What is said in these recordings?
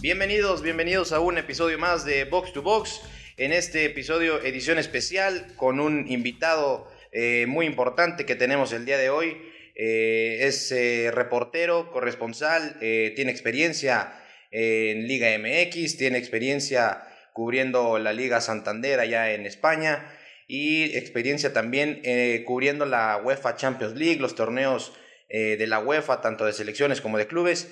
Bienvenidos, bienvenidos a un episodio más de Box to Box. En este episodio, edición especial, con un invitado eh, muy importante que tenemos el día de hoy. Eh, es eh, reportero, corresponsal, tiene experiencia en Liga MX, tiene experiencia cubriendo la Liga Santander allá en España y experiencia también cubriendo la UEFA Champions League, los torneos de la UEFA, tanto de selecciones como de clubes.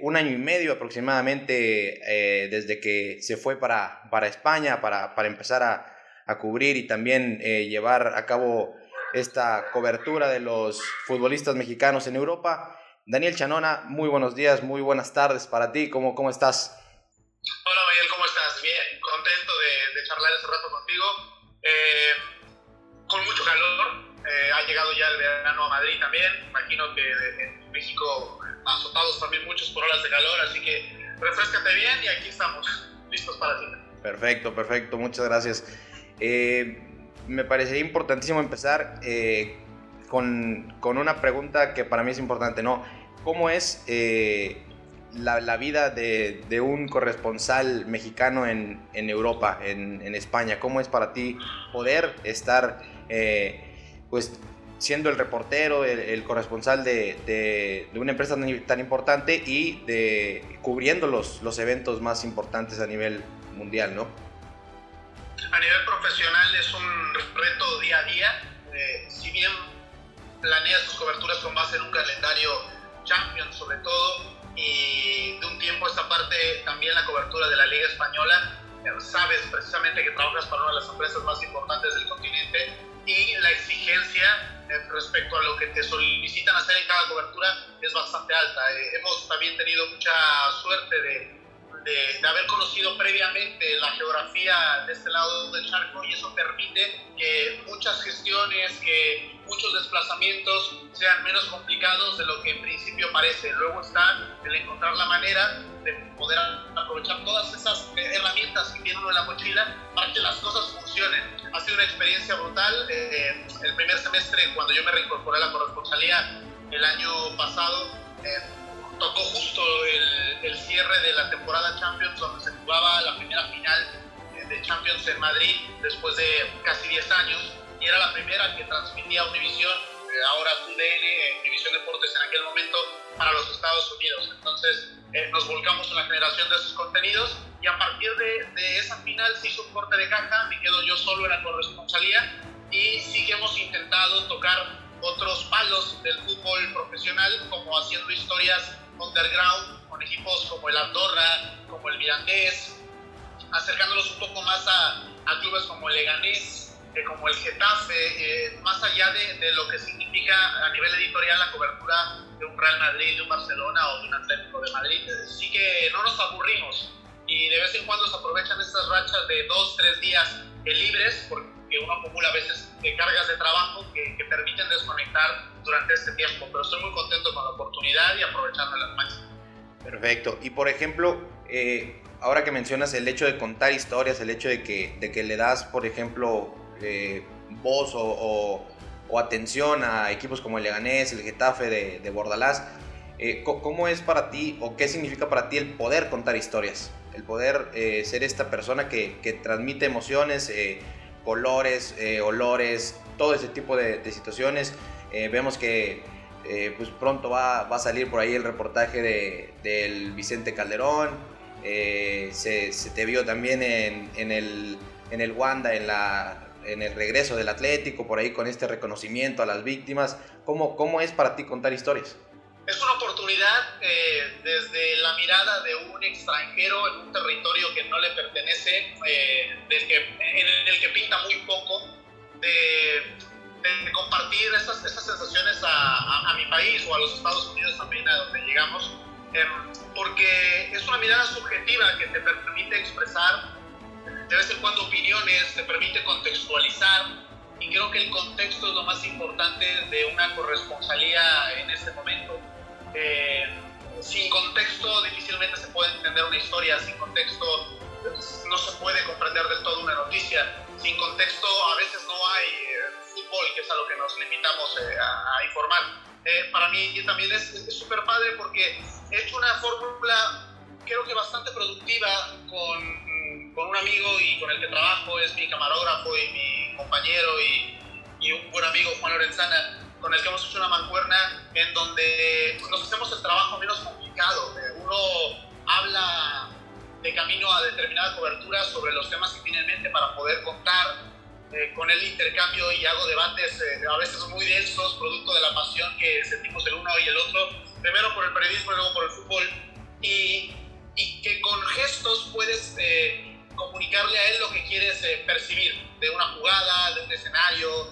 Un año y medio aproximadamente desde que se fue para, para España para, para empezar a, a cubrir y también eh, llevar a cabo esta cobertura de los futbolistas mexicanos en Europa. Daniel Chanona, muy buenos días, muy buenas tardes para ti, ¿cómo, cómo estás? Hola Miguel, ¿cómo estás? Bien, contento de, charlar ese rato contigo. Eh, con mucho calor, eh, ha llegado ya el verano a Madrid también, imagino que México azotados también muchos por olas de calor, así que refrescate bien y aquí estamos, listos para ti. Perfecto, perfecto, muchas gracias. Eh, me parecería importantísimo empezar eh, con, con, una pregunta que para mí es importante, ¿no? ¿Cómo es eh, la, la, vida de, de, un corresponsal mexicano en, en Europa, en, en, España? ¿Cómo es para ti poder estar, pues, siendo el reportero, el, corresponsal de, de, de, una empresa tan importante y de cubriendo los, los eventos más importantes a nivel mundial, ¿no? a nivel profesional es un reto día a día. Eh, si bien planeas tus coberturas con base en un calendario Champions sobre todo, y de un tiempo esta parte también la cobertura de la Liga Española, eh, sabes precisamente que trabajas para una de las empresas más importantes del continente y la exigencia eh, respecto a lo que te solicitan hacer en cada cobertura es bastante alta. hemos también tenido mucha suerte de de, haber conocido previamente la geografía de este lado del charco y eso permite que muchas gestiones, que muchos desplazamientos sean menos complicados de lo que en principio parece. Luego está el encontrar la manera de poder aprovechar todas esas herramientas que tiene uno en la mochila para que las cosas funcionen. Ha sido una experiencia brutal. Eh, el primer semestre, cuando yo me reincorporé a la corresponsalía el año pasado, eh, tocó justo el, el, cierre de la temporada Champions, donde se jugaba la primera final de Champions en Madrid después de casi 10 años, y era la primera que transmitía Univision, eh, ahora TUDN, Univision Deportes en aquel momento, para los Estados Unidos. Entonces eh, nos volcamos en la generación de esos contenidos, y a partir de, de esa final se hizo un corte de caja, me quedo yo solo en la corresponsalía, y sí que hemos intentado tocar otros palos del fútbol profesional, como haciendo historias underground con equipos como el Andorra, como el Mirandés, acercándolos un poco más a, a clubes como el Leganés, eh, como el Getafe, eh, más allá de, de, lo que significa a nivel editorial la cobertura de un Real Madrid, de un Barcelona o de un Atlético de Madrid. Sí que no nos aburrimos y de vez en cuando se aprovechan estas rachas de dos, tres días libres, porque uno acumula a veces cargas de trabajo que, que permiten desconectar durante este tiempo, pero estoy muy contento con la oportunidad y aprovechando las máximas. Perfecto. Y por ejemplo, eh, ahora que mencionas el hecho de contar historias, el hecho de que, de que le das, por ejemplo, eh, voz o, o, atención a equipos como el Leganés, el Getafe de, de Bordalás, eh, ¿cómo es para ti o qué significa para ti el poder contar historias? El poder eh, ser esta persona que, transmite emociones, eh, colores, olores, todo ese tipo de, de situaciones eh, vemos que eh, pues pronto va, a salir por ahí el reportaje de, del Vicente Calderón. Eh, se, te vio también en, el, en el Wanda, en, la, en el regreso del Atlético, por ahí con este reconocimiento a las víctimas. ¿Cómo, cómo es para ti contar historias? Es una oportunidad eh, desde la mirada de un extranjero en un territorio que no le pertenece, eh, del que, en el que pinta muy poco, de de compartir esas, esas sensaciones a, a, mi país o a los Estados Unidos también, a donde llegamos, eh, porque es una mirada subjetiva que te permite expresar de vez en cuando opiniones, te permite contextualizar, y creo que el contexto es lo más importante de una corresponsalía en este momento. Eh, sin contexto difícilmente se puede entender una historia, sin contexto no se puede comprender del todo una noticia, sin contexto a veces no hay eh, que es a lo que nos limitamos eh, a, a, informar. Eh, para mí también es súper padre porque he hecho una fórmula creo que bastante productiva con, con, un amigo y con el que trabajo, es mi camarógrafo y mi compañero y, y un buen amigo, Juan Lorenzana, con el que hemos hecho una mancuerna en donde nos hacemos el trabajo menos complicado. Uno habla de camino a determinada cobertura sobre los temas que tiene en mente para poder contar eh, con el intercambio y hago debates eh, a veces muy densos, producto de la pasión que sentimos el uno y el otro, primero por el periodismo y luego por el fútbol, y, y que con gestos puedes eh, comunicarle a él lo que quieres percibir de una jugada, de un escenario,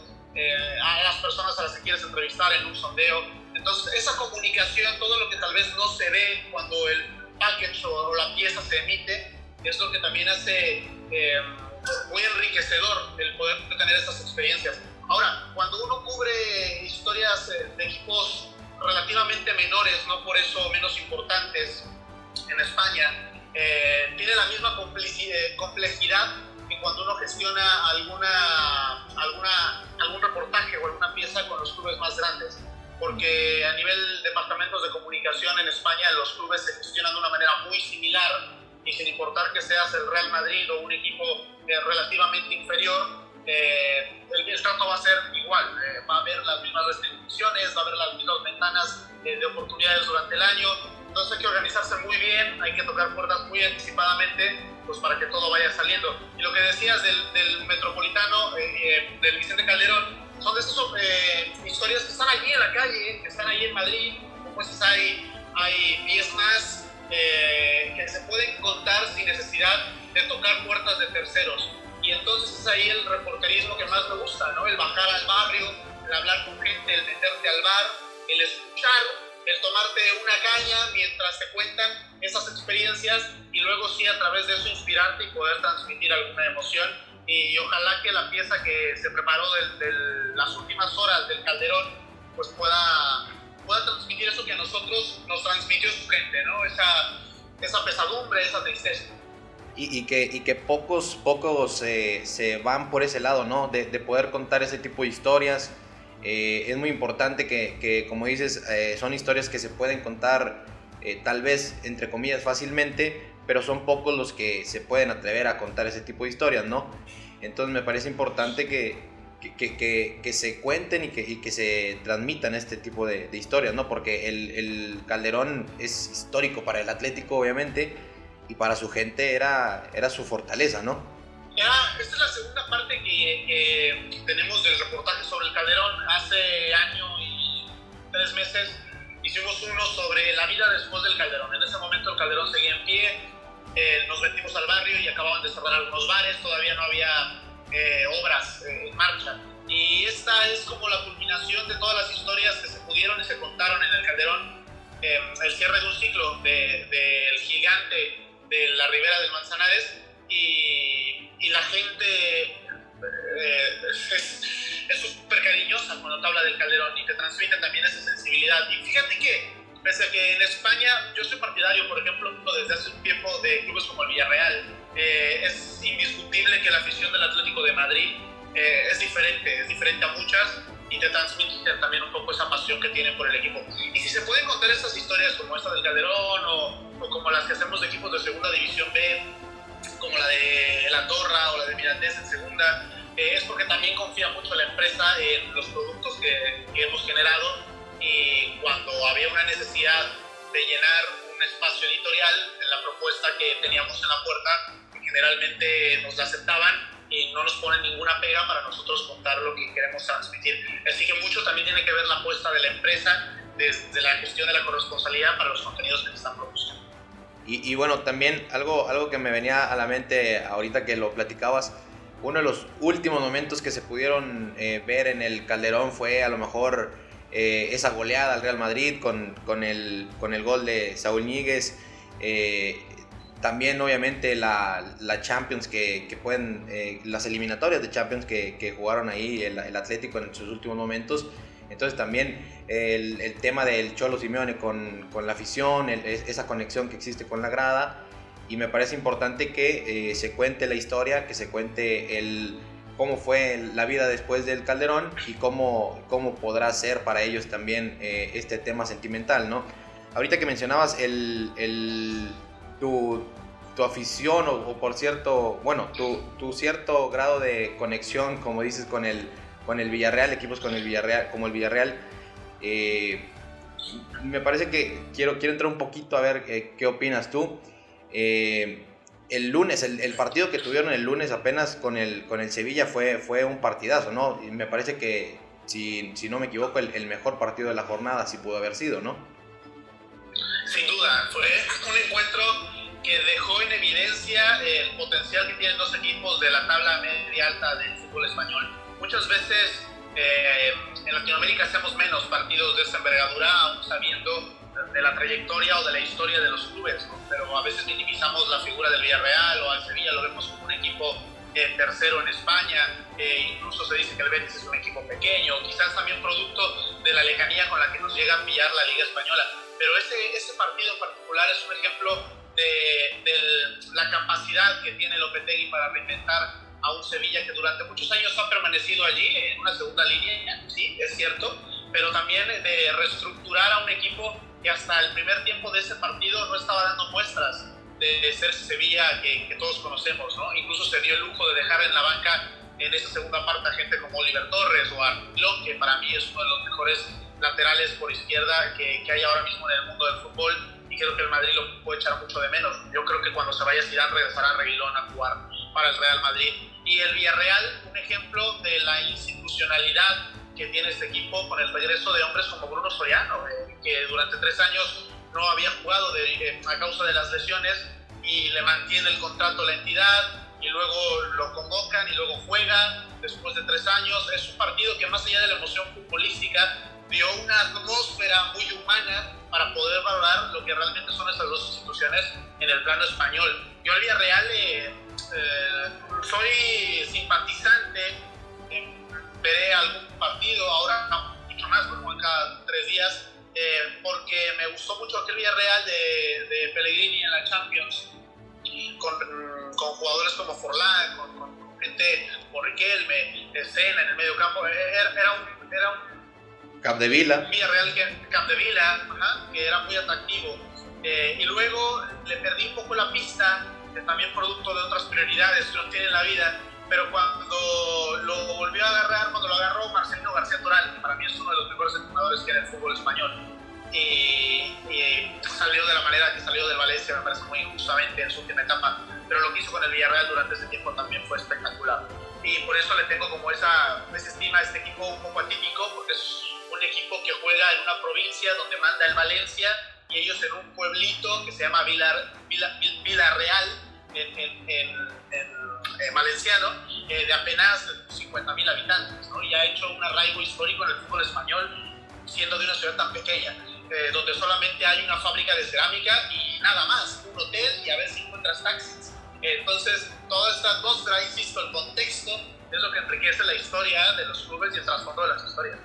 a las personas a las que quieres entrevistar en un sondeo. Entonces, esa comunicación, todo lo que tal vez no se ve cuando el package o, la pieza se emite, es lo que también hace muy enriquecedor el poder tener estas experiencias. Ahora, cuando uno cubre historias eh, de equipos relativamente menores, no por eso menos importantes en España, eh, tiene la misma eh, complejidad que cuando uno gestiona alguna, alguna, algún reportaje o alguna pieza con los clubes más grandes. Porque a nivel departamentos de comunicación en España los clubes se gestionan de una manera muy similar y sin importar que seas el Real Madrid o un equipo eh, relativamente inferior, eh, el, trato va a ser igual. Eh, va a haber las mismas restricciones, va a haber las mismas ventanas de oportunidades durante el año. Entonces hay que organizarse muy bien, hay que tocar puertas muy anticipadamente pues para que todo vaya saliendo. Y lo que decías del, del Metropolitano, del Vicente Calderón, son de esas historias que están allí en la calle, que están ahí en Madrid, pues hay, hay 10 más eh, que se pueden contar sin necesidad de tocar puertas de terceros. Y entonces es ahí el reporterismo que más me gusta, ¿no? El bajar al barrio, el hablar con gente, el meterte al bar, el escuchar, el tomarte una caña mientras te cuentan esas experiencias y luego sí a través de eso inspirarte y poder transmitir alguna emoción. Y, ojalá que la pieza que se preparó de las últimas horas del Calderón pues pueda pueda transmitir eso que a nosotros nos transmitió su gente, ¿no? Esa, esa pesadumbre, esa tristeza. Y, y, que, y que pocos, pocos eh, se van por ese lado, ¿no? De, de, poder contar ese tipo de historias. Eh, es muy importante que, que como dices, eh, son historias que se pueden contar tal vez, entre comillas, fácilmente, pero son pocos los que se pueden atrever a contar ese tipo de historias, ¿no? Entonces me parece importante que, que, que, que, se cuenten y que, y que se transmitan este tipo de, de historias, ¿no? Porque el, el, Calderón es histórico para el Atlético, obviamente, y para su gente era, era su fortaleza, ¿no? Ya, esta es la segunda parte que, tenemos del reportaje sobre el Calderón. Hace año y tres meses hicimos uno sobre la vida después del Calderón. En ese momento el Calderón seguía en pie, eh, nos metimos al barrio y acababan de cerrar algunos bares, todavía no había eh, obras eh, en marcha. Y esta es como la culminación de todas las historias que se pudieron y se contaron en el Calderón, eh, el cierre de un ciclo del de, gigante de la ribera del Manzanares y, y la gente es súper cariñosa cuando te habla del Calderón y te transmite también esa sensibilidad. Y fíjate que, pese a que en España yo soy partidario, por ejemplo, desde hace un tiempo de clubes como el Villarreal, eh, es indiscutible que la afición del Atlético de Madrid eh, es diferente, es diferente a muchas y te transmite también un poco esa pasión que tienen por el equipo. Y si se pueden contar estas historias como esta del Calderón o, como las que hacemos de equipos de segunda división B, como la de La Torra o la de Mirandés en segunda, eh, es porque también confía mucho la empresa en los productos que, hemos generado y cuando había una necesidad de llenar un espacio editorial en la propuesta que teníamos en la puerta, generalmente nos la aceptaban y no nos ponen ninguna pega para nosotros contar lo que queremos transmitir. Así que mucho también tiene que ver la apuesta de la empresa desde la gestión de la corresponsabilidad para los contenidos que se están produciendo. Y, bueno, también algo, algo que me venía a la mente ahorita que lo platicabas, uno de los últimos momentos que se pudieron eh, ver en el Calderón fue a lo mejor eh, esa goleada al Real Madrid con, con, el, con el gol de Saúl Ñíguez. Eh, también obviamente la, la Champions que, pueden, las eliminatorias de Champions que, que jugaron ahí el, el, Atlético en sus últimos momentos. Entonces también el, el tema del Cholo Simeone con, con la afición, esa conexión que existe con la grada. Y me parece importante que eh, se cuente la historia, que se cuente el, cómo fue la vida después del Calderón y cómo, cómo podrá ser para ellos también eh, este tema sentimental, ¿no? Ahorita que mencionabas el, el tu, tu afición o, por cierto, bueno, tu, tu, cierto grado de conexión, como dices, con el, con el Villarreal, equipos con el Villarreal, como el Villarreal. Eh, me parece que quiero, quiero entrar un poquito a ver eh, qué opinas tú. Eh, el lunes, el, partido que tuvieron el lunes apenas con el, con el Sevilla fue, fue un partidazo, ¿no? Y me parece que, si, si no me equivoco, el, el, mejor partido de la jornada sí pudo haber sido, ¿no? Sin duda, fue un encuentro que dejó en evidencia el potencial que tienen dos equipos de la tabla media alta del fútbol español. Muchas veces eh, en Latinoamérica hacemos menos partidos de esa envergadura, aún sabiendo de la trayectoria o de la historia de los clubes, pero a veces minimizamos la figura del Villarreal o al Sevilla lo vemos como un equipo eh, tercero en España, eh, incluso se dice que el Betis es un equipo pequeño, quizás también producto de la lejanía con la que nos llega a pillar la Liga Española, pero ese, ese partido en particular es un ejemplo de, de la capacidad que tiene Lopetegui para reinventar a un Sevilla que durante muchos años ha permanecido allí en una segunda línea, sí, es cierto, pero también de reestructurar a un equipo que hasta el primer tiempo de ese partido no estaba dando muestras de, ser Sevilla que, todos conocemos, ¿no? Incluso se dio el lujo de dejar en la banca en esa segunda parte a gente como Oliver Torres o Arlón, que para mí es uno de los mejores laterales por izquierda que, que hay ahora mismo en el mundo del fútbol y creo que el Madrid lo puede echar mucho de menos. Yo creo que cuando se vaya Zidane regresará Reguilón a jugar para el Real Madrid. Y el Villarreal, un ejemplo de la institucionalidad que tiene este equipo con el regreso de hombres como Bruno Soriano, eh, que durante tres años no había jugado de, eh, a causa de las lesiones y le mantiene el contrato la entidad y luego lo convocan y luego juega después de tres años. Es un partido que más allá de la emoción futbolística dio una atmósfera muy humana para poder valorar lo que realmente son estas dos instituciones en el plano español. Yo al Villarreal eh, soy simpatizante, veré algún partido, ahora no, mucho más, como cada tres días, eh, porque me gustó mucho aquel Villarreal de, de Pellegrini en la Champions, con, con jugadores como Forlán, con, con gente como Riquelme, Escena en el medio campo, era, era un... Era un Capdevila. Villarreal que, Capdevila, que era muy atractivo. Eh, y luego le perdí un poco la pista, también producto de otras prioridades que uno tiene en la vida, pero cuando lo volvió a agarrar, cuando lo agarró Marcelino García Toral, que para mí es uno de los mejores entrenadores que en el fútbol español, y, salió de la manera que salió del Valencia, me parece muy injustamente en su última etapa, pero lo que hizo con el Villarreal durante ese tiempo también fue espectacular. Y por eso le tengo como esa, esa estima a este equipo un poco atípico, porque es un equipo que juega en una provincia donde manda el Valencia y ellos en un pueblito que se llama Vilar, Villarreal, en, en, en valenciano eh, de apenas 50.000 habitantes, ¿no? y ha hecho un arraigo histórico en el fútbol español, siendo de una ciudad tan pequeña, eh, donde solamente hay una fábrica de cerámica y nada más, un hotel y a ver si encuentras taxis. Entonces, toda esta atmósfera, insisto, el contexto es lo que enriquece la historia de los clubes y el trasfondo de las historias.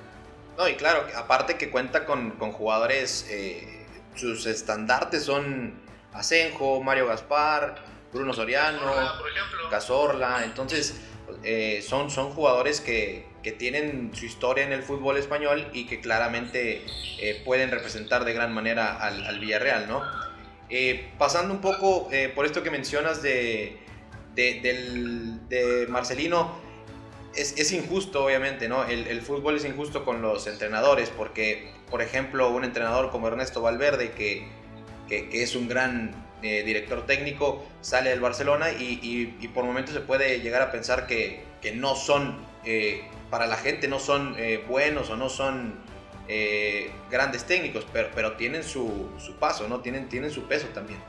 No, y claro, aparte que cuenta con, con jugadores, eh, sus estandartes son Asenjo, Mario Gaspar, Bruno Soriano, Cazorla, entonces eh, son, son jugadores que, que, tienen su historia en el fútbol español y que claramente eh, pueden representar de gran manera al, al Villarreal, ¿no? Eh, pasando un poco por esto que mencionas de, de, del, de Marcelino, es, es, injusto obviamente, ¿no? El, el, fútbol es injusto con los entrenadores porque, por ejemplo, un entrenador como Ernesto Valverde, que, que, que es un gran eh, director técnico, sale del Barcelona y, por momentos se puede llegar a pensar que, no son, eh, para la gente no son eh, buenos o no son grandes técnicos, pero, pero tienen su, su, paso, ¿no? Tienen, tienen su peso también.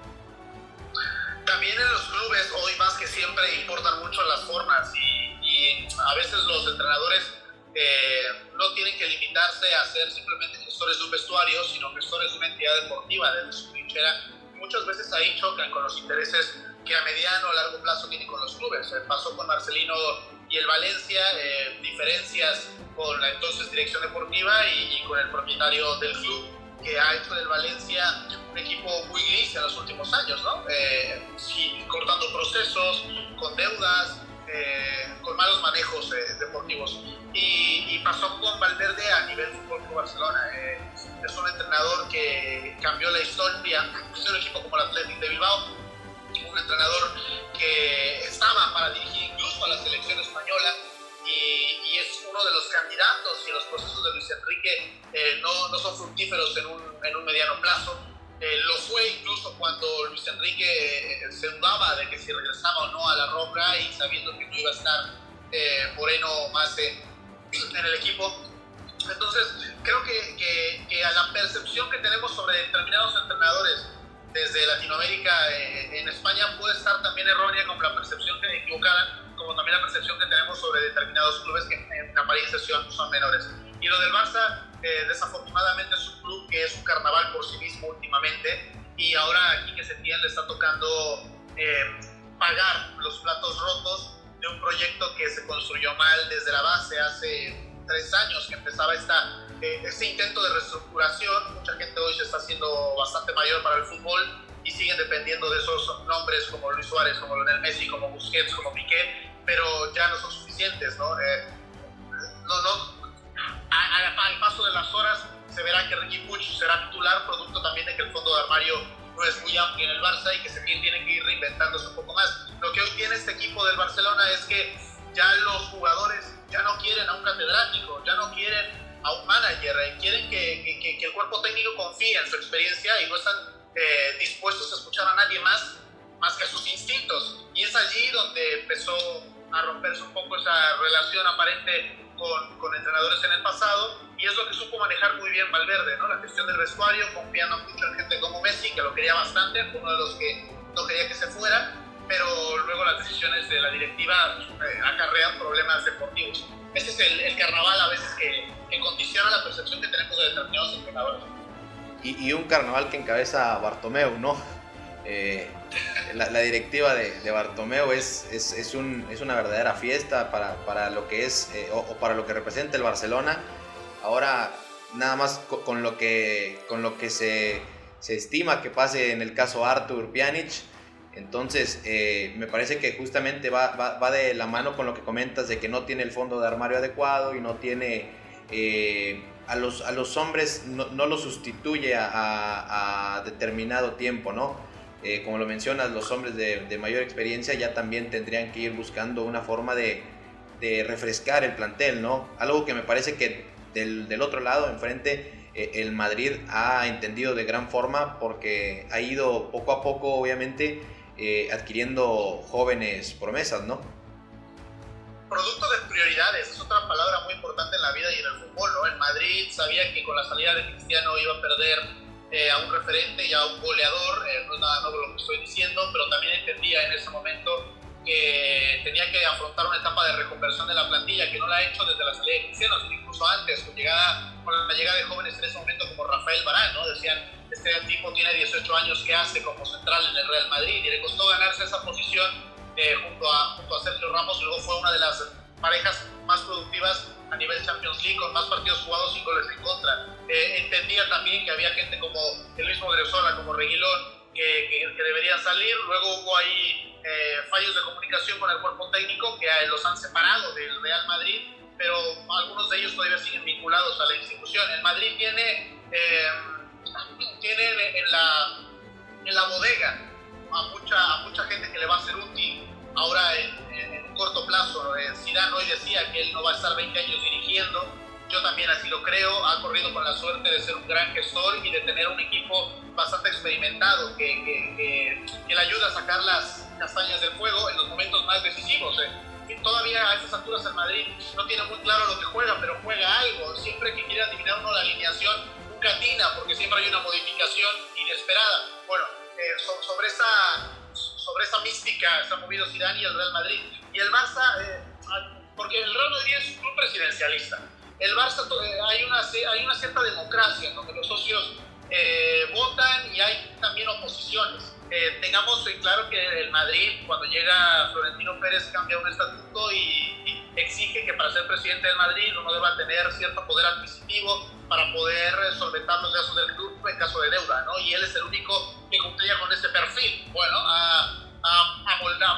También en los clubes hoy más que siempre importan mucho las formas y, a veces los entrenadores no tienen que limitarse a ser simplemente gestores de un vestuario, sino gestores de una entidad deportiva, de su trinchera muchas veces ahí chocan con los intereses que a mediano o largo plazo tienen con los clubes. Eh, pasó con Marcelino y el Valencia, eh, diferencias con la entonces dirección deportiva y, con el propietario del club, que ha hecho del Valencia un equipo muy gris en los últimos años, ¿no? Eh, cortando procesos, con deudas, con malos manejos deportivos. Y, pasó con Valverde a nivel Fútbol Club Barcelona es un entrenador que cambió la historia de un equipo como el Athletic de Bilbao un entrenador que estaba para dirigir incluso a la selección española y, es uno de los candidatos y los procesos de Luis Enrique eh, no, no, son fructíferos en un, en un mediano plazo. Eh, lo fue incluso cuando Luis Enrique eh, se dudaba de que si regresaba o no a la Roca y sabiendo que no iba a estar Moreno más en, en, el equipo. Entonces, creo que, percepción que tenemos sobre determinados entrenadores desde Latinoamérica en España puede estar también errónea como la percepción que equivocada como también la percepción que tenemos sobre determinados clubes que en apariencia son, menores. Y lo del Barça, eh, desafortunadamente es un club que es un carnaval por sí mismo últimamente y ahora aquí que se tiene le está tocando eh, pagar los platos rotos de un proyecto que se construyó mal desde la base hace tres años que empezaba esta, eh, este intento de reestructuración. Mucha gente hoy se está haciendo bastante mayor para el fútbol y siguen dependiendo de esos nombres como Luis Suárez, como Lionel Messi, como Busquets, como Piqué, pero ya no son suficientes, ¿no? Eh, no, no al paso de las horas se verá que Ricky Puig será titular, producto también de que el fondo de armario no es muy amplio en el Barça y que se tiene que ir reinventándose un poco más. Lo que hoy tiene este equipo del Barcelona es que ya los jugadores ya no quieren a un catedrático, ya no quieren a un manager, eh, quieren que, que, que el cuerpo técnico confíe en su experiencia y no están eh, dispuestos a escuchar a nadie más más que a sus instintos. Y es allí donde empezó a romperse un poco esa relación aparente con, con, entrenadores en el pasado y es lo que supo manejar muy bien Valverde, ¿no? la gestión del vestuario, confiando mucho en gente como Messi, que lo quería bastante, uno de los que no quería que se fuera, pero luego las decisiones de la directiva eh, acarrean problemas deportivos. Ese es el, el carnaval a veces que, que, condiciona la percepción que tenemos de determinados entrenadores. Y, y un carnaval que encabeza Bartomeu, ¿no? Eh, la, directiva de, de Bartomeu es, es, es, un, es, una verdadera fiesta para, para lo que es eh, o, para lo que representa el Barcelona. Ahora, nada más con, lo que, con lo que se, se, estima que pase en el caso Artur Pjanic. Entonces, eh, me parece que justamente va, va, va, de la mano con lo que comentas de que no tiene el fondo de armario adecuado y no tiene eh, a, los, a los hombres, no, no los sustituye a, a, a determinado tiempo, ¿no? Eh, como lo mencionas, los hombres de, mayor experiencia ya también tendrían que ir buscando una forma de, refrescar el plantel, ¿no? Algo que me parece que del, otro lado, enfrente, eh, el Madrid ha entendido de gran forma porque ha ido poco a poco, obviamente, eh, adquiriendo jóvenes promesas, ¿no? Producto de prioridades, es otra palabra muy importante en la vida y en el fútbol, ¿no? El Madrid sabía que con la salida de Cristiano iba a perder eh, a un referente y a un goleador, eh, no es nada nuevo lo que estoy diciendo, pero también entendía en ese momento que tenía que afrontar una etapa de reconversión de la plantilla que no la ha hecho desde la salida de Cristiano, incluso antes, con, llegada, con la llegada de jóvenes en ese momento como Rafael Barán, ¿no? decían, este tipo tiene 18 años que hace como central en el Real Madrid y le costó ganarse esa posición eh, junto, a, junto a Sergio Ramos y luego fue una de las parejas más productivas a nivel Champions League, con más partidos jugados y goles en contra. Eh, entendía también que había gente como el mismo Gresola, como Reguilón, que, que, deberían salir. Luego hubo ahí eh, fallos de comunicación con el cuerpo técnico que los han separado del Real Madrid, pero algunos de ellos todavía siguen vinculados a la institución. El Madrid tiene, eh, tiene en, la, en la bodega a mucha, a mucha gente que le va a ser útil ahora en, en corto plazo. Eh, Zidane hoy decía que él no va a estar 20 años dirigiendo, yo también así lo creo, ha corrido con la suerte de ser un gran gestor y de tener un equipo bastante experimentado que, que, que, le ayuda a sacar las castañas del fuego en los momentos más decisivos. Eh. Todavía a estas alturas el Madrid no tiene muy claro lo que juega, pero juega algo. Siempre que quiere adivinar uno la alineación, nunca atina, porque siempre hay una modificación inesperada. Bueno, eh, sobre esa sobre esa mística se ha movido Zidane y el Real Madrid. Y el Barça, eh, porque el Real Madrid es un club presidencialista. El Barça eh, hay una, hay una cierta democracia donde los socios eh, votan y hay también oposiciones. tengamos claro que el Madrid, cuando llega Florentino Pérez, cambia un estatuto y, exige que para ser presidente del Madrid uno deba tener cierto poder adquisitivo para poder solventar los gastos del club en caso de deuda, ¿no? Y él es el único que cumplía con ese perfil. Bueno, ha,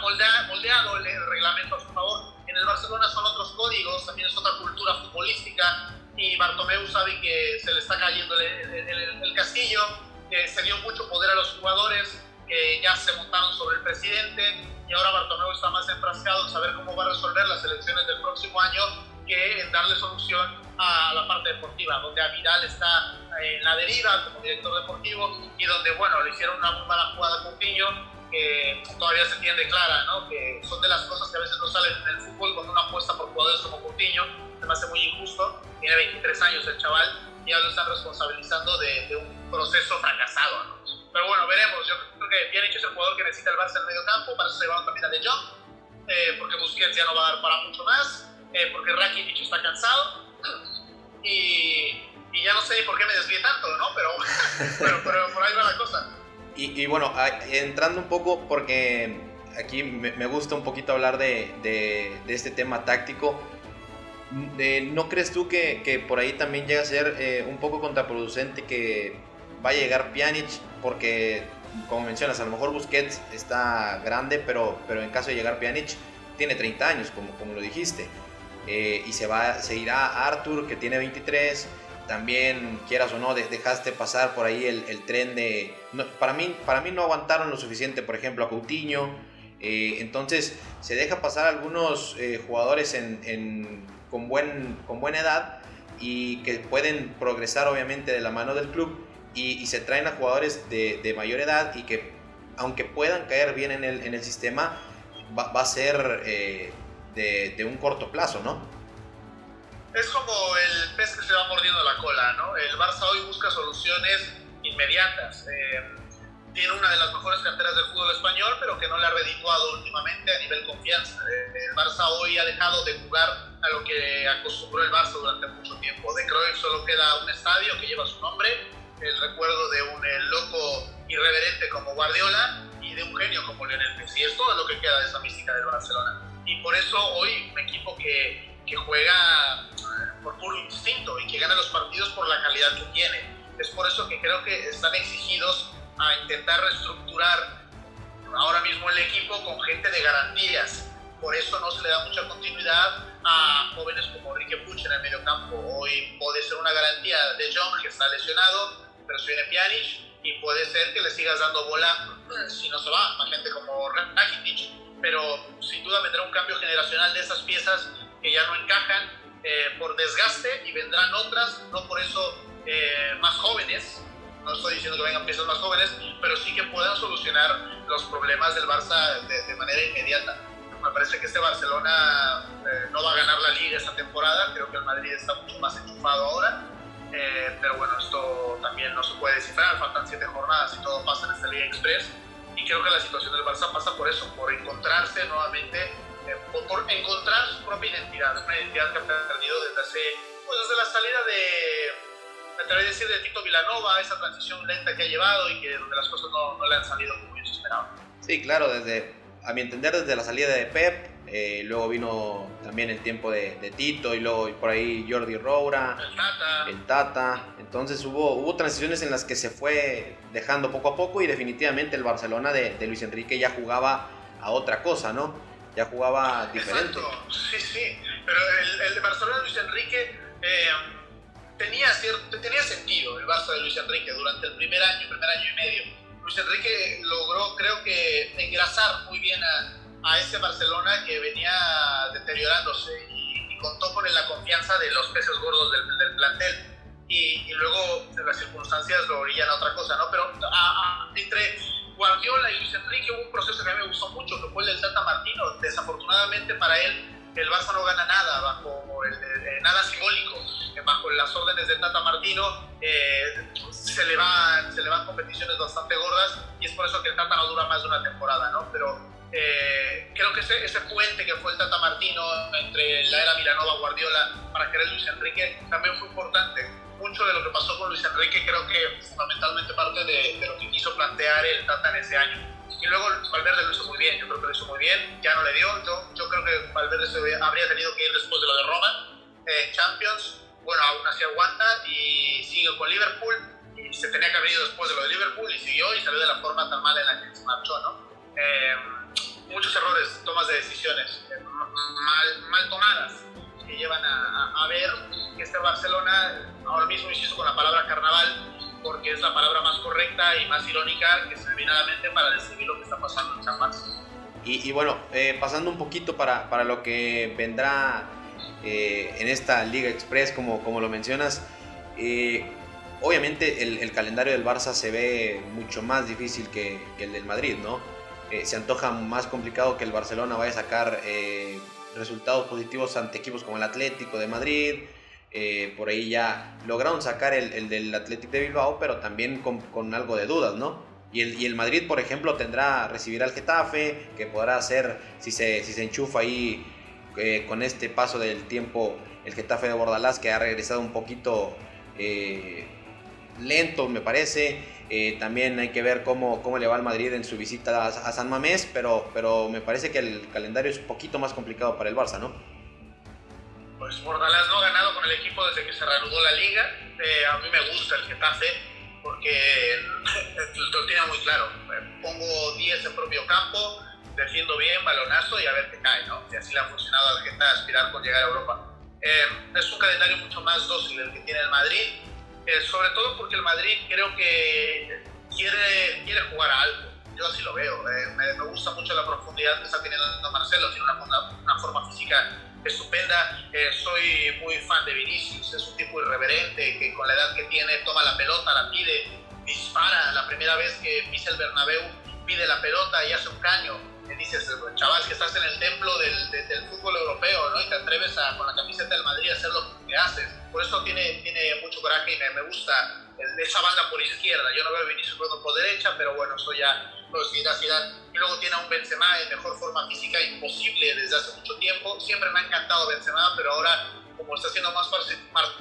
moldeado el reglamento a su favor. En el Barcelona son otros códigos, también es otra cultura futbolística y Bartomeu sabe que se le está cayendo el, el, el castillo, que se dio mucho poder a los jugadores, que ya se montaron sobre el presidente y ahora Bartomeu está más enfrascado en saber cómo va a resolver las elecciones del próximo año que en darle solución a la parte deportiva, donde Aviral está en la deriva como director deportivo y donde, bueno, le hicieron una muy mala jugada con Piño, que todavía se entiende clara, ¿no? que son de las cosas que a veces no salen en el fútbol cuando una apuesta por jugadores como Coutinho, se me hace muy injusto, tiene 23 años el chaval y ya lo están responsabilizando de, de un proceso fracasado. ¿no? Pero bueno, veremos, yo creo que Pjanic es el jugador que necesita el Barça en el medio campo, para eso se llevaron también a De Jong, eh, porque Busquets ya no va a dar para mucho más, eh, porque Rakitic está cansado, y, y, ya no sé por qué me desvíe tanto, ¿no? Pero, pero, pero por ahí va la cosa. Y, y, bueno, entrando un poco, porque aquí me, gusta un poquito hablar de, de, de este tema táctico, ¿no crees tú que, que, por ahí también llega a ser eh, un poco contraproducente que vaya a llegar Pjanic? Porque, como mencionas, a lo mejor Busquets está grande, pero, pero en caso de llegar Pjanic, tiene 30 años, como, como lo dijiste. Eh, y se, va, se irá Arthur, que tiene 23. También, quieras o no, dejaste pasar por ahí el, el tren de... No, para, mí, para mí no aguantaron lo suficiente, por ejemplo, a Coutinho. Eh, entonces, se deja pasar algunos eh, jugadores en, en, con, buen, con buena edad y que pueden progresar obviamente de la mano del club y, y se traen a jugadores de, de, mayor edad y que aunque puedan caer bien en el, en el sistema, va, va a ser eh, de, de, un corto plazo, ¿no? Es como el pez que se va mordiendo la cola, ¿no? El Barça hoy busca soluciones inmediatas. Eh, tiene una de las mejores canteras del fútbol español, pero que no le ha redituado últimamente a nivel confianza. El Barça hoy ha dejado de jugar a lo que acostumbró el Barça durante mucho tiempo. De Cruyff solo queda un estadio que lleva su nombre, el recuerdo de un loco irreverente como Guardiola y de un genio como Lionel Messi. Es todo lo que queda de esa mística del Barcelona. Y por eso hoy un equipo que, que juega por puro instinto y que gana los partidos por la calidad que tiene. Es por eso que creo que están exigidos a intentar reestructurar ahora mismo el equipo con gente de garantías. Por eso no se le da mucha continuidad a jóvenes como Enrique Puch en el medio campo. Hoy puede ser una garantía de John, que está lesionado, pero si viene Pjanic, y puede ser que le sigas dando bola si no se va a gente como Rakitic. Pero sin duda vendrá un cambio generacional de esas piezas que ya no encajan eh, por desgaste y vendrán otras, no por eso eh, más jóvenes, no estoy diciendo que vengan piezas más jóvenes, pero sí que puedan solucionar los problemas del Barça de, de manera inmediata. Me parece que este Barcelona eh, no va a ganar la liga esta temporada, creo que el Madrid está mucho más enchufado ahora, eh, pero bueno, esto también no se puede descifrar, faltan siete jornadas y todo pasa en esta Liga Express, y creo que la situación del Barça pasa por eso, por encontrarse nuevamente, por, por, encontrar su propia identidad, una identidad que ha perdido desde hace, pues desde la salida de me atrevería a decir de Tito Vilanova, esa transición lenta que ha llevado y que donde las cosas no, no le han salido como ellos esperaban. Sí, claro, desde, a mi entender, desde la salida de Pep, eh, luego vino también el tiempo de, de, Tito y luego por ahí Jordi Roura, el Tata. el Tata. Entonces hubo, hubo transiciones en las que se fue dejando poco a poco y definitivamente el Barcelona de, de Luis Enrique ya jugaba a otra cosa, ¿no? Ya jugaba diferente. Exacto, sí, sí. Pero el, el Barcelona de Luis Enrique... Eh, tenía, cierto, tenía sentido el Barça de Luis Enrique durante el primer año, primer año y medio. Luis Enrique logró, creo que, engrasar muy bien a, a ese Barcelona que venía deteriorándose y, y, contó con la confianza de los peces gordos del, del plantel. Y, y, luego las circunstancias lo orillan a otra cosa, ¿no? Pero a, a, entre Guardiola y Luis Enrique hubo un proceso que a mí me gustó mucho, que fue el del Tata Martino. Desafortunadamente para él, el Barça no gana nada bajo el, nada simbólico bajo las órdenes de Tata Martino eh, se, le van, se le van competiciones bastante gordas y es por eso que el Tata no dura más de una temporada, ¿no? Pero eh, creo que ese, ese, puente que fue el Tata Martino entre la era Milanova Guardiola para querer Luis Enrique también fue importante. Mucho de lo que pasó con Luis Enrique creo que fundamentalmente parte de, de lo que quiso plantear el Tata en ese año. Y luego Valverde lo hizo muy bien, yo creo que lo hizo muy bien, ya no le dio, yo, yo creo que Valverde se habría tenido que ir después de lo de Roma, eh, Champions, bueno, aún así aguanta y sigue con Liverpool y se tenía que haber ido después de lo de Liverpool y siguió y salió de la forma tan mala en la que se marchó, ¿no? Eh, muchos errores, tomas de decisiones eh, mal, mal, tomadas que llevan a, a, a, ver que este Barcelona, ahora mismo insisto con la palabra carnaval, porque es la palabra más correcta y más irónica que se me viene a la mente para describir lo que está pasando en San Marcos. Y, bueno, eh, pasando un poquito para, para lo que vendrá eh, en esta Liga Express, como, como lo mencionas, eh, obviamente el, calendario del Barça se ve mucho más difícil que, que el del Madrid, ¿no? se antoja más complicado que el Barcelona vaya a sacar resultados positivos ante equipos como el Atlético de Madrid, eh, por ahí ya lograron sacar el, del Athletic de Bilbao, pero también con, algo de dudas, ¿no? Y el, y el, Madrid, por ejemplo, tendrá, recibirá al Getafe, que podrá hacer, si se, si se enchufa ahí eh, con este paso del tiempo, el Getafe de Bordalás, que ha regresado un poquito eh, lento, me parece. También hay que ver cómo, cómo le va al Madrid en su visita a, a San Mamés, pero, pero me parece que el calendario es un poquito más complicado para el Barça, ¿no? pues Bordalás no ha ganado con el equipo desde que se reanudó la liga. Eh, a mí me gusta el Getafe porque lo tiene muy claro. Pongo 10 en propio campo, defiendo bien, balonazo y a ver qué cae, ¿no? Y así le ha funcionado al Getafe aspirar por llegar a Europa. Eh, es un calendario mucho más dócil el que tiene el Madrid, eh, sobre todo porque el Madrid creo que quiere, quiere jugar a algo. Yo así lo veo. Me, me, gusta mucho la profundidad que está teniendo Marcelo. Tiene una, una forma física estupenda. Eh, soy muy fan de Vinicius, es un tipo irreverente que con la edad que tiene toma la pelota, la pide, dispara. La primera vez que pisa el Bernabéu pide la pelota y hace un caño. Me dices, chaval, que estás en el templo del, del, fútbol europeo, ¿no? Y te atreves a, con la camiseta del Madrid a hacer lo que haces. Por eso tiene, tiene mucho coraje y me, me gusta esa banda por izquierda. Yo no veo a Vinicius jugando por derecha, pero bueno, eso ya lo decidirá Zidane. Y luego tiene a un Benzema en mejor forma física imposible desde hace mucho tiempo. Siempre me ha encantado Benzema, pero ahora como está siendo más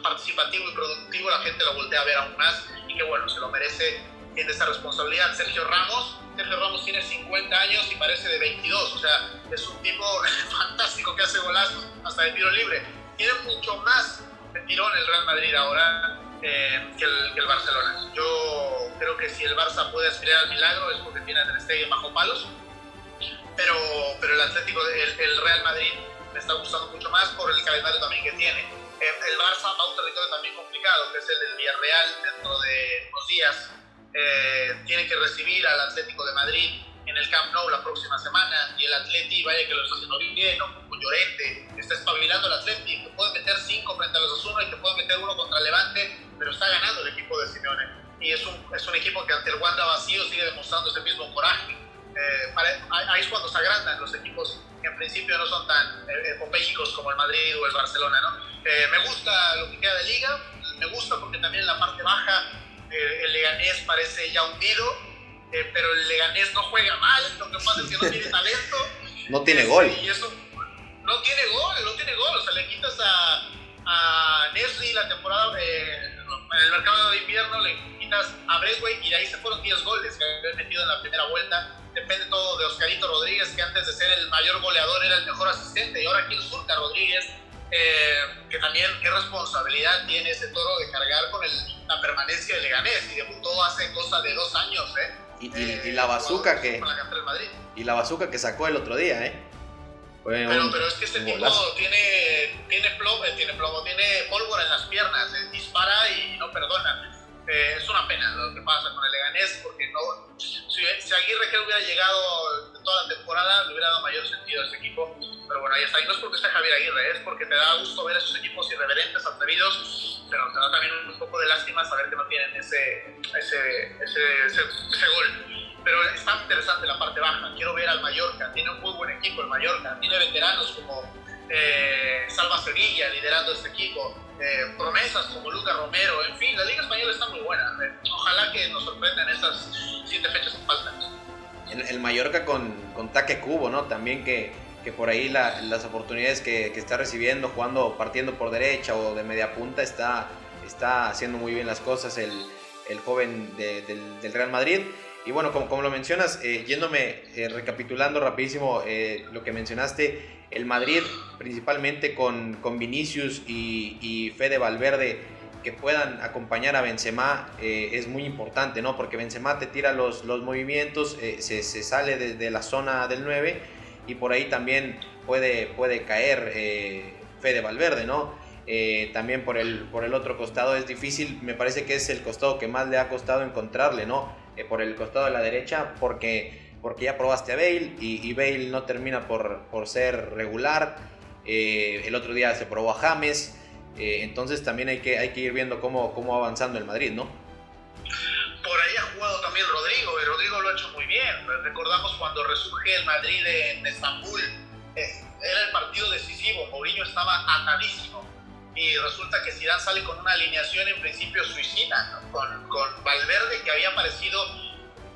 participativo y productivo, la gente lo voltea a ver aún más y que bueno, se lo merece, tiene esa responsabilidad. Sergio Ramos, Sergio Ramos tiene 50 años y parece de 22, o sea, es un tipo fantástico que hace golazos hasta de tiro libre. Tiene mucho más de tirón el Real Madrid ahora eh, que, el, Barcelona. Yo creo que si el Barça puede aspirar al milagro es porque tiene el Stadium bajo palos, pero, pero el Atlético, el, el, Real Madrid me está gustando mucho más por el calendario también que tiene. Eh, el Barça va a un territorio también complicado, que es el del Villarreal dentro de unos días. Eh, tiene que recibir al Atlético de Madrid en el Camp Nou la próxima semana y el Atleti, vaya que lo está haciendo bien, ¿no? con Llorente, está espabilando el Atleti, que puede meter cinco frente a los Osuna y que puede meter uno contra Levante, pero está ganando el equipo de Simeone. Y es un, es un equipo que ante el Wanda vacío sigue demostrando ese mismo coraje. Eh, ahí es cuando se agrandan los equipos que en principio no son tan eh, como el Madrid o el Barcelona. ¿no? Eh, me gusta lo que queda de liga, me gusta porque también la parte baja eh, el Leganés parece ya hundido eh, pero el Leganés no juega mal, lo que pasa es que no tiene talento. no tiene gol. Y eso, no tiene gol, no tiene gol. O sea, le quitas a, a Nesri la temporada, eh, en el mercado de invierno, le quitas a Bresway y de ahí se fueron 10 goles que había metido en la primera vuelta. Depende todo de Oscarito Rodríguez, que antes de ser el mayor goleador era el mejor asistente, y ahora aquí el Surca Rodríguez. Eh, que también qué responsabilidad tiene ese toro de cargar con el, la permanencia de Leganés y debutó hace cosa de dos años, ¿eh? Y, la bazooka que. Y la bazooka que sacó el otro día, ¿eh? pero, pero es que este tipo tiene, tiene, plomo, eh, tiene plomo, tiene pólvora en las piernas, eh, dispara y no perdona. Eh, es una pena lo que pasa con el Leganés, porque no, si, si Aguirre que hubiera llegado toda la temporada, le hubiera dado mayor sentido a ese equipo. Pero bueno, ahí está. Y no es porque sea Javier Aguirre, es porque te da gusto ver a esos equipos irreverentes, atrevidos, pero te da también un poco de lástima saber que no tienen ese, ese, ese, ese, gol. Pero está interesante la parte baja. Quiero ver al Mallorca. Tiene un muy buen equipo el Mallorca. Tiene veteranos como eh, Salva Sevilla liderando este equipo. Eh, promesas como Lucas Romero. En fin, la Liga Española está muy buena. Eh, ojalá que nos sorprendan esas siete fechas que faltan. El, el Mallorca con, con Taque Cubo, ¿no? También que que por ahí las oportunidades que, está recibiendo, jugando, partiendo por derecha o de media punta, está, está haciendo muy bien las cosas el, el joven del, Real Madrid. Y bueno, como, como lo mencionas, eh, yéndome, eh, recapitulando rapidísimo eh, lo que mencionaste, el Madrid principalmente con, con Vinicius y, y Fede Valverde que puedan acompañar a Benzema es muy importante, ¿no? Porque Benzema te tira los, los movimientos, se, se, sale de, de, la zona del 9 y por ahí también puede, puede caer eh, Fede Valverde, ¿no? Eh, también por el, por el otro costado es difícil, me parece que es el costado que más le ha costado encontrarle, ¿no? Eh, por el costado de la derecha, porque, porque ya probaste a Bale y, y Bale no termina por, por ser regular. Eh, el otro día se probó a James, entonces también hay que, hay que ir viendo cómo, cómo va avanzando el Madrid, ¿no? Por ahí ha jugado también Rodrigo, y Rodrigo lo ha hecho muy bien. Recordamos cuando resurge el Madrid en Estambul, era el partido decisivo, Mourinho estaba atadísimo y resulta que Zidane sale con una alineación en principio suicida, con, con, Valverde que había aparecido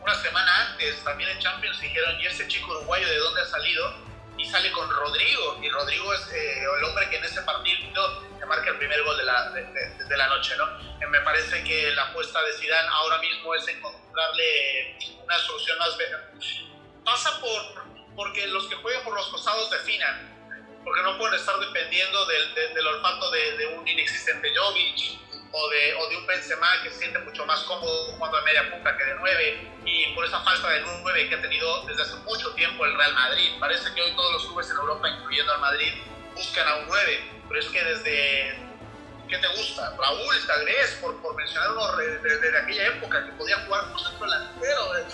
una semana antes, también en Champions dijeron, ¿y ese chico uruguayo de dónde ha salido? Y sale con Rodrigo, y Rodrigo es eh, el hombre que en ese partido te marca el primer gol de la, de, de, la noche, ¿no? Eh, me parece que la apuesta de Zidane ahora mismo es encontrarle una solución más... Pasa por, porque los que juegan por los costados definan, porque no pueden estar dependiendo del, del, olfato de, de, un inexistente Jovic o de, o de un Benzema que se siente mucho más cómodo jugando de media punta que de nueve y por esa falta de nueve que ha tenido desde hace mucho tiempo el Real Madrid. Parece que hoy todos los clubes en Europa, incluyendo al Madrid, buscan a un nueve, pero es que desde, ¿qué te gusta? Raúl, vez, por, por mencionar uno de, aquella época que podía jugar como centro delantero, eh,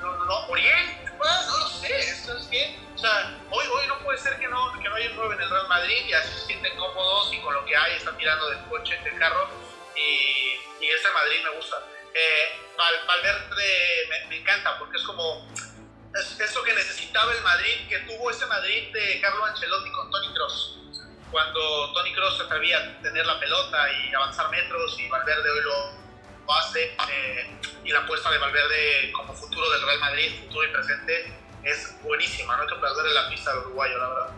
no, no, Oriente, no lo sé, ¿sabes qué? O sea, hoy, hoy no puede ser que no, que no haya un 9 en el Real Madrid y así se sienten cómodos y con lo que hay están tirando del coche, del carro y, y ese Madrid me gusta. Eh, Valverde me, me, encanta porque es como es, eso que necesitaba el Madrid, que tuvo ese Madrid de Carlo Ancelotti con Tony Cross. Cuando Tony Cross se atrevía a tener la pelota y avanzar metros y Valverde hoy lo base eh, y la apuesta de Valverde como futuro del Real Madrid, futuro y presente, es buenísima, no hay que perder la pista del uruguayo, la verdad.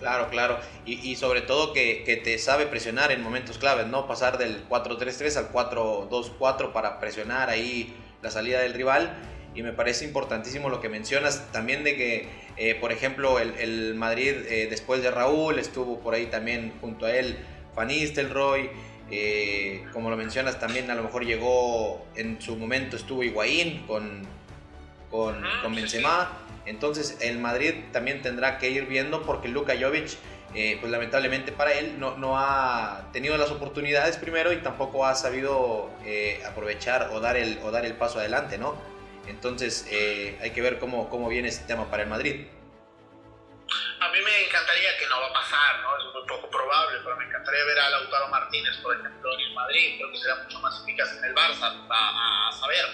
Claro, claro, y, y sobre todo que, que, te sabe presionar en momentos claves, ¿no? Pasar del 4-3-3 al 4-2-4 para presionar ahí la salida del rival. Y me parece importantísimo lo que mencionas también de que, eh, por ejemplo, el, el Madrid eh, después de Raúl estuvo por ahí también junto a él Van Nistelrooy, eh, como lo mencionas, también a lo mejor llegó en su momento, estuvo Higuaín con, con, con Benzema. Entonces el Madrid también tendrá que ir viendo porque Luka Jovic, eh, pues lamentablemente para él, no, no, ha tenido las oportunidades primero y tampoco ha sabido eh, aprovechar o dar, el, o dar el paso adelante, ¿no? Entonces hay que ver cómo, cómo viene este tema para el Madrid. A mí me encantaría que no va a pasar, ¿no? Es muy poco probable, pero me encantaría ver a Lautaro Martínez, por ejemplo, en el Madrid. Creo que será mucho más eficaz en el Barça, a, a saber.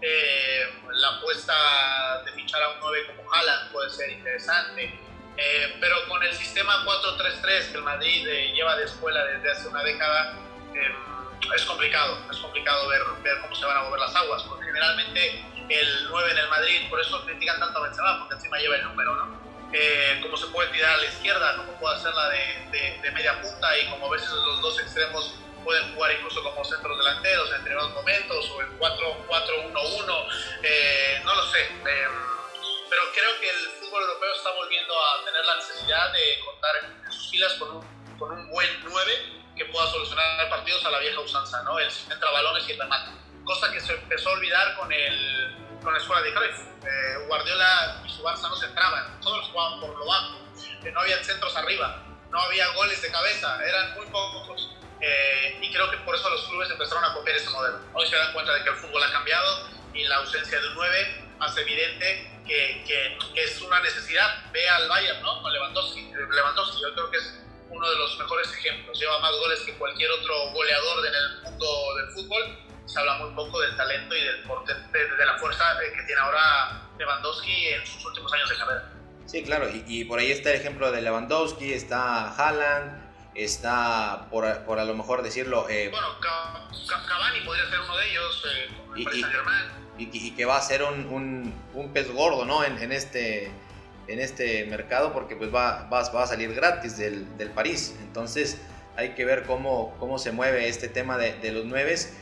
Eh, la apuesta de fichar a un 9 como Haaland puede ser interesante. Eh, pero con el sistema 4-3-3 que el Madrid eh, lleva de escuela desde hace una década, eh, es complicado. Es complicado ver, ver cómo se van a mover las aguas, porque generalmente el 9 en el Madrid, por eso critican tanto a Benzema, porque encima lleva el número, ¿no? Eh, cómo se puede tirar a la izquierda, cómo puede hacerla de, de, de, media punta y como a veces los dos extremos pueden jugar incluso como centros delanteros en determinados momentos o el 4-4-1-1, eh, no lo sé. Eh, pero creo que el fútbol europeo está volviendo a tener la necesidad de contar en sus filas con un, con un buen 9 que pueda solucionar partidos a la vieja usanza, ¿no? El centra balones y el remate. Cosa que se empezó a olvidar con el con la escuela de Cruyff. Eh, Guardiola y su Barça no se entraban, todos jugaban por lo bajo, eh, no había centros arriba, no había goles de cabeza, eran muy pocos. Eh, y creo que por eso los clubes empezaron a copiar ese modelo. Hoy se dan cuenta de que el fútbol ha cambiado y la ausencia de un 9 hace evidente que, que, que es una necesidad. Ve al Bayern, ¿no? Con Lewandowski. Lewandowski, yo creo que es uno de los mejores ejemplos. Lleva más goles que cualquier otro goleador en el mundo del fútbol se habla muy poco del talento y del de, de, la fuerza que tiene ahora Lewandowski en sus últimos años de carrera. Sí, claro, y, y por ahí está el ejemplo de Lewandowski, está Haaland, está, por, por a lo mejor decirlo... Eh, bueno, Cavani podría ser uno de ellos, eh, como el y, y, y, que va a ser un, un, un pez gordo, ¿no? En, en, este, en este mercado, porque pues va, va, va a salir gratis del, del, París. Entonces hay que ver cómo, cómo se mueve este tema de, de los nueves.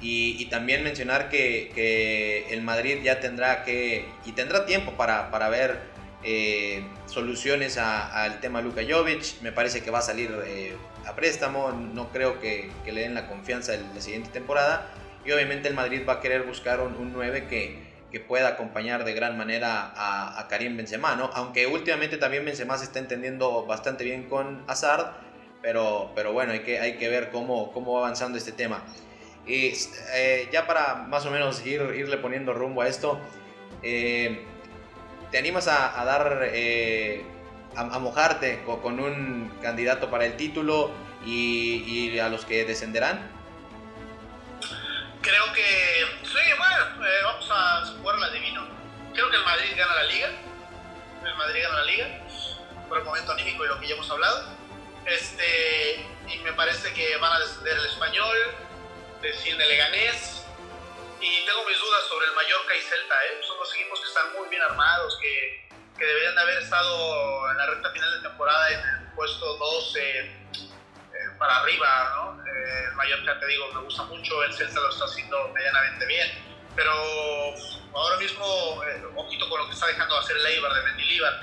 Y, también mencionar que, el Madrid ya tendrá que, y tendrá tiempo para, para ver eh, soluciones al tema Luka Jovic. Me parece que va a salir eh, a préstamo, no creo que, le den la confianza de la siguiente temporada. Y obviamente el Madrid va a querer buscar un, un 9 que, que, pueda acompañar de gran manera a, a Karim Benzema, ¿no? Aunque últimamente también Benzema se está entendiendo bastante bien con Hazard pero, pero bueno, hay que, hay que ver cómo, cómo va avanzando este tema. Y eh, ya para más o menos ir, irle poniendo rumbo a esto, eh, ¿te animas a, dar, eh, a, mojarte con, un candidato para el título y, a los que descenderán? Creo que, sí, bueno, vamos a jugar la divino. Creo que el Madrid gana la liga. El Madrid gana la liga por el momento anímico y lo que ya hemos hablado. Este, y me parece que van a descender el español, desciende el Leganés. Y tengo mis dudas sobre el Mallorca y Celta. ¿eh? Son dos equipos que están muy bien armados, que, que deberían de haber estado en la recta final de temporada en el puesto 12 eh, para arriba. ¿no? Eh, el Mallorca, te digo, me gusta mucho. El Celta lo está haciendo medianamente bien. Pero ahora mismo, eh, ojito con lo que está dejando de hacer el Eibar de Mendilibar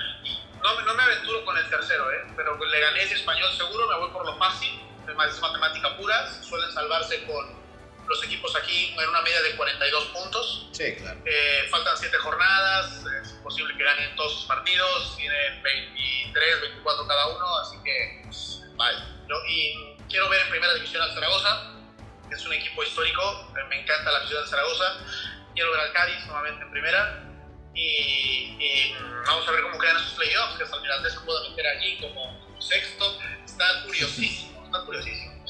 no, me aventuro con el tercero, ¿eh? pero le gané ese español seguro, me voy por lo fácil, es matemática pura, suelen salvarse con los equipos aquí en una media de 42 puntos. Sí, claro. Eh, faltan 7 jornadas, es posible que ganen todos sus partidos, tienen 23, 24 cada uno, así que, vale. y quiero ver en primera división al Zaragoza, que es un equipo histórico, me encanta la ciudad de Zaragoza. Quiero ver al Cádiz nuevamente en primera y, vamos a ver cómo quedan esos playoffs, que hasta el final se puede meter allí como sexto. Está curiosísimo, está curiosísimo.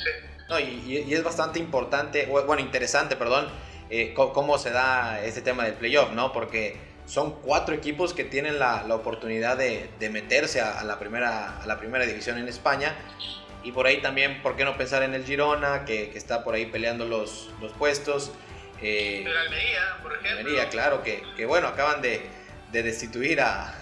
No, y, y, es bastante importante, bueno, interesante, perdón, eh, cómo, se da este tema del playoff, ¿no? Porque son cuatro equipos que tienen la, la oportunidad de, de meterse a, la primera, a la primera división en España. Y por ahí también, ¿por qué no pensar en el Girona, que, que está por ahí peleando los, los puestos? Eh, Almería, por ejemplo. Almería, claro, que, que bueno, acaban de, de destituir a,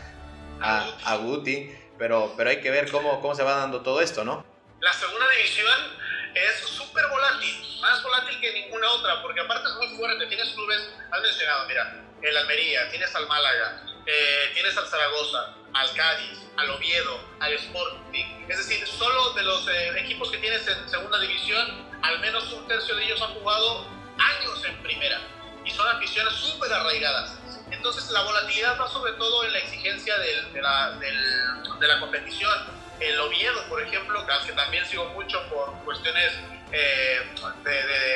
a, a, Guti, pero, pero hay que ver cómo, cómo se va dando todo esto, ¿no? La segunda división es súper volátil, más volátil que ninguna otra, porque aparte es muy fuerte. Tienes clubes, has mencionado, mira, el Almería, tienes al Málaga, eh, tienes al Zaragoza, al Cádiz, al Oviedo, al Sporting. Es decir, solo de los eh, equipos que tienes en segunda división, al menos un tercio de ellos han jugado años en primera y son aficiones súper arraigadas. Entonces la volatilidad va sobre todo en la exigencia de, la, de, la, competición. El Oviedo, por ejemplo, que también sigo mucho por cuestiones eh, de,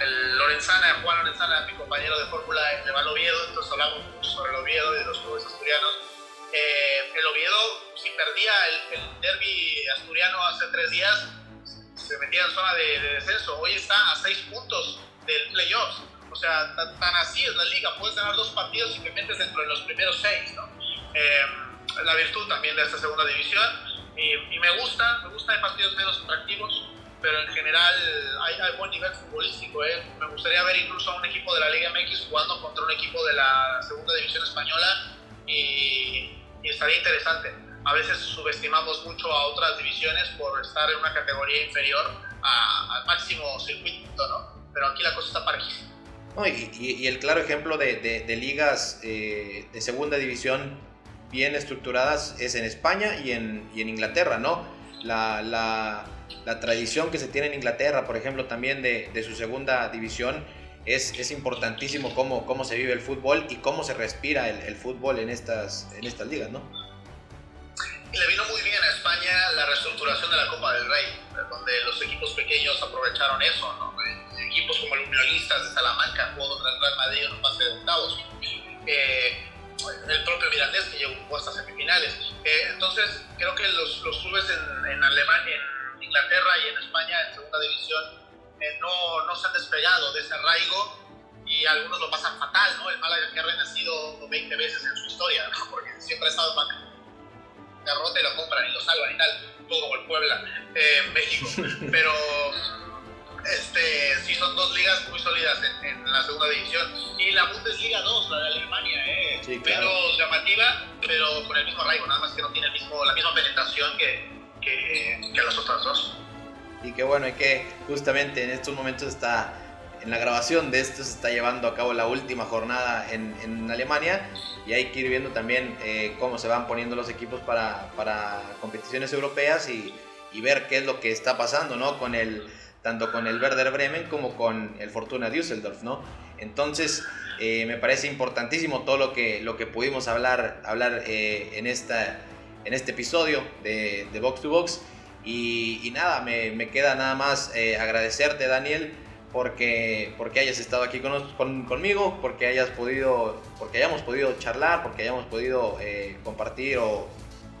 el, Lorenzana, Juan Lorenzana, mi compañero de fórmula, de va Oviedo, entonces hablamos mucho sobre el Oviedo y de los clubes asturianos. Eh, el Oviedo, si perdía el, el derby asturiano hace tres días, se metía en zona de, de descenso. Hoy está a seis puntos del playoffs. O sea, tan, así es la liga. Puedes ganar dos partidos y te metes dentro de los primeros seis, ¿no? Em, la virtud también de esta segunda división. Y, me gusta, me gusta, hay partidos menos atractivos, pero en general hay, hay, buen nivel futbolístico. ¿eh? Me gustaría ver incluso a un equipo de la Liga MX jugando contra un equipo de la segunda división española y, estaría interesante. A veces subestimamos mucho a otras divisiones por estar en una categoría inferior al máximo circuito, ¿no? pero aquí la cosa está parejísima. y, el claro ejemplo de, ligas eh, de segunda división bien estructuradas es en España y en, Inglaterra, ¿no? La, tradición que se tiene en Inglaterra, por ejemplo, también de, su segunda división, es, es, importantísimo cómo, cómo se vive el fútbol y cómo se respira el, fútbol en estas, en estas ligas, ¿no? le vino muy bien a España la reestructuración de la Copa del Rey, donde los equipos pequeños aprovecharon eso, ¿no? equipos como el Unionistas de Salamanca jugó contra el Real Madrid en un pase de octavos. Eh, hasta semifinales. Eh, entonces, creo que los, los clubes en, en, Alemania, en Inglaterra y en España, en segunda división, eh, no, no, se han despegado de ese arraigo y algunos lo pasan fatal, ¿no? El Málaga que ha renacido 20 veces en su historia, ¿no? porque siempre ha estado en derrota y lo compran y lo salvan y tal, todo como el Puebla, en México. Pero este, sí son dos ligas muy sólidas en, la segunda división. Y la Bundesliga 2, la de Alemania, eh, menos llamativa, pero con el mismo arraigo, nada más que no tiene el mismo, la misma penetración que, que, que las otras dos. Y que bueno, y que justamente en estos momentos está, en la grabación de esto se está llevando a cabo la última jornada en, en Alemania y hay que ir viendo también eh, cómo se van poniendo los equipos para, para competiciones europeas y, y, ver qué es lo que está pasando, ¿no? Con el tanto con el Werder Bremen como con el Fortuna Düsseldorf, ¿no? Entonces, eh, me parece importantísimo todo lo que, lo que pudimos hablar, hablar eh, en, esta, en este episodio de, de Box to Box. Y, nada, me, queda nada más eh, agradecerte, Daniel, porque, porque hayas estado aquí con, conmigo, porque, hayas podido, porque hayamos podido charlar, porque hayamos podido eh, compartir o,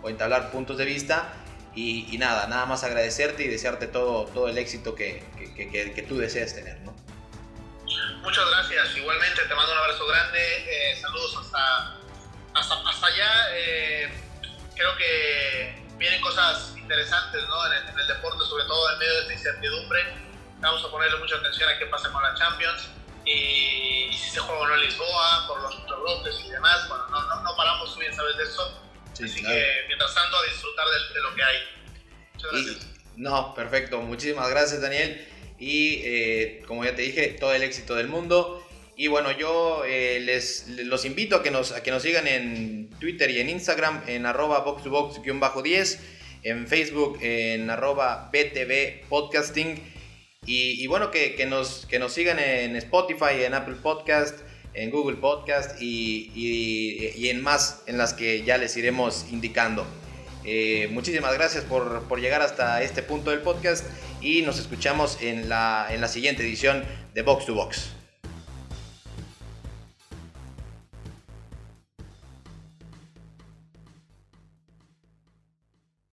entablar puntos de vista. Y, nada, nada más agradecerte y desearte todo, todo el éxito que, que, tú deseas tener. ¿no? Muchas gracias, igualmente te mando un abrazo grande, eh, saludos hasta, hasta, allá. creo que vienen cosas interesantes ¿no? en, el, deporte, sobre todo en medio de esta incertidumbre. Vamos a ponerle mucha atención a qué pasa con la Champions y, si se juega o no en Lisboa, por los bloques y demás. Bueno, no, no, no paramos, bien sabes de eso. Así que mientras tanto, a disfrutar de, lo que hay. Muchas gracias. no, perfecto. Muchísimas gracias, Daniel. Y eh, como ya te dije, todo el éxito del mundo. Y bueno, yo eh, les, los invito a que, nos, a que nos sigan en Twitter y en Instagram en arroba box2box-10, en Facebook en arroba btv podcasting y, bueno, que, que, nos, que nos sigan en Spotify, en Apple Podcast, en Google Podcast y, y, en más en las que ya les iremos indicando. Eh, muchísimas gracias por, por, llegar hasta este punto del podcast y nos escuchamos en la, en la siguiente edición de Box to Box.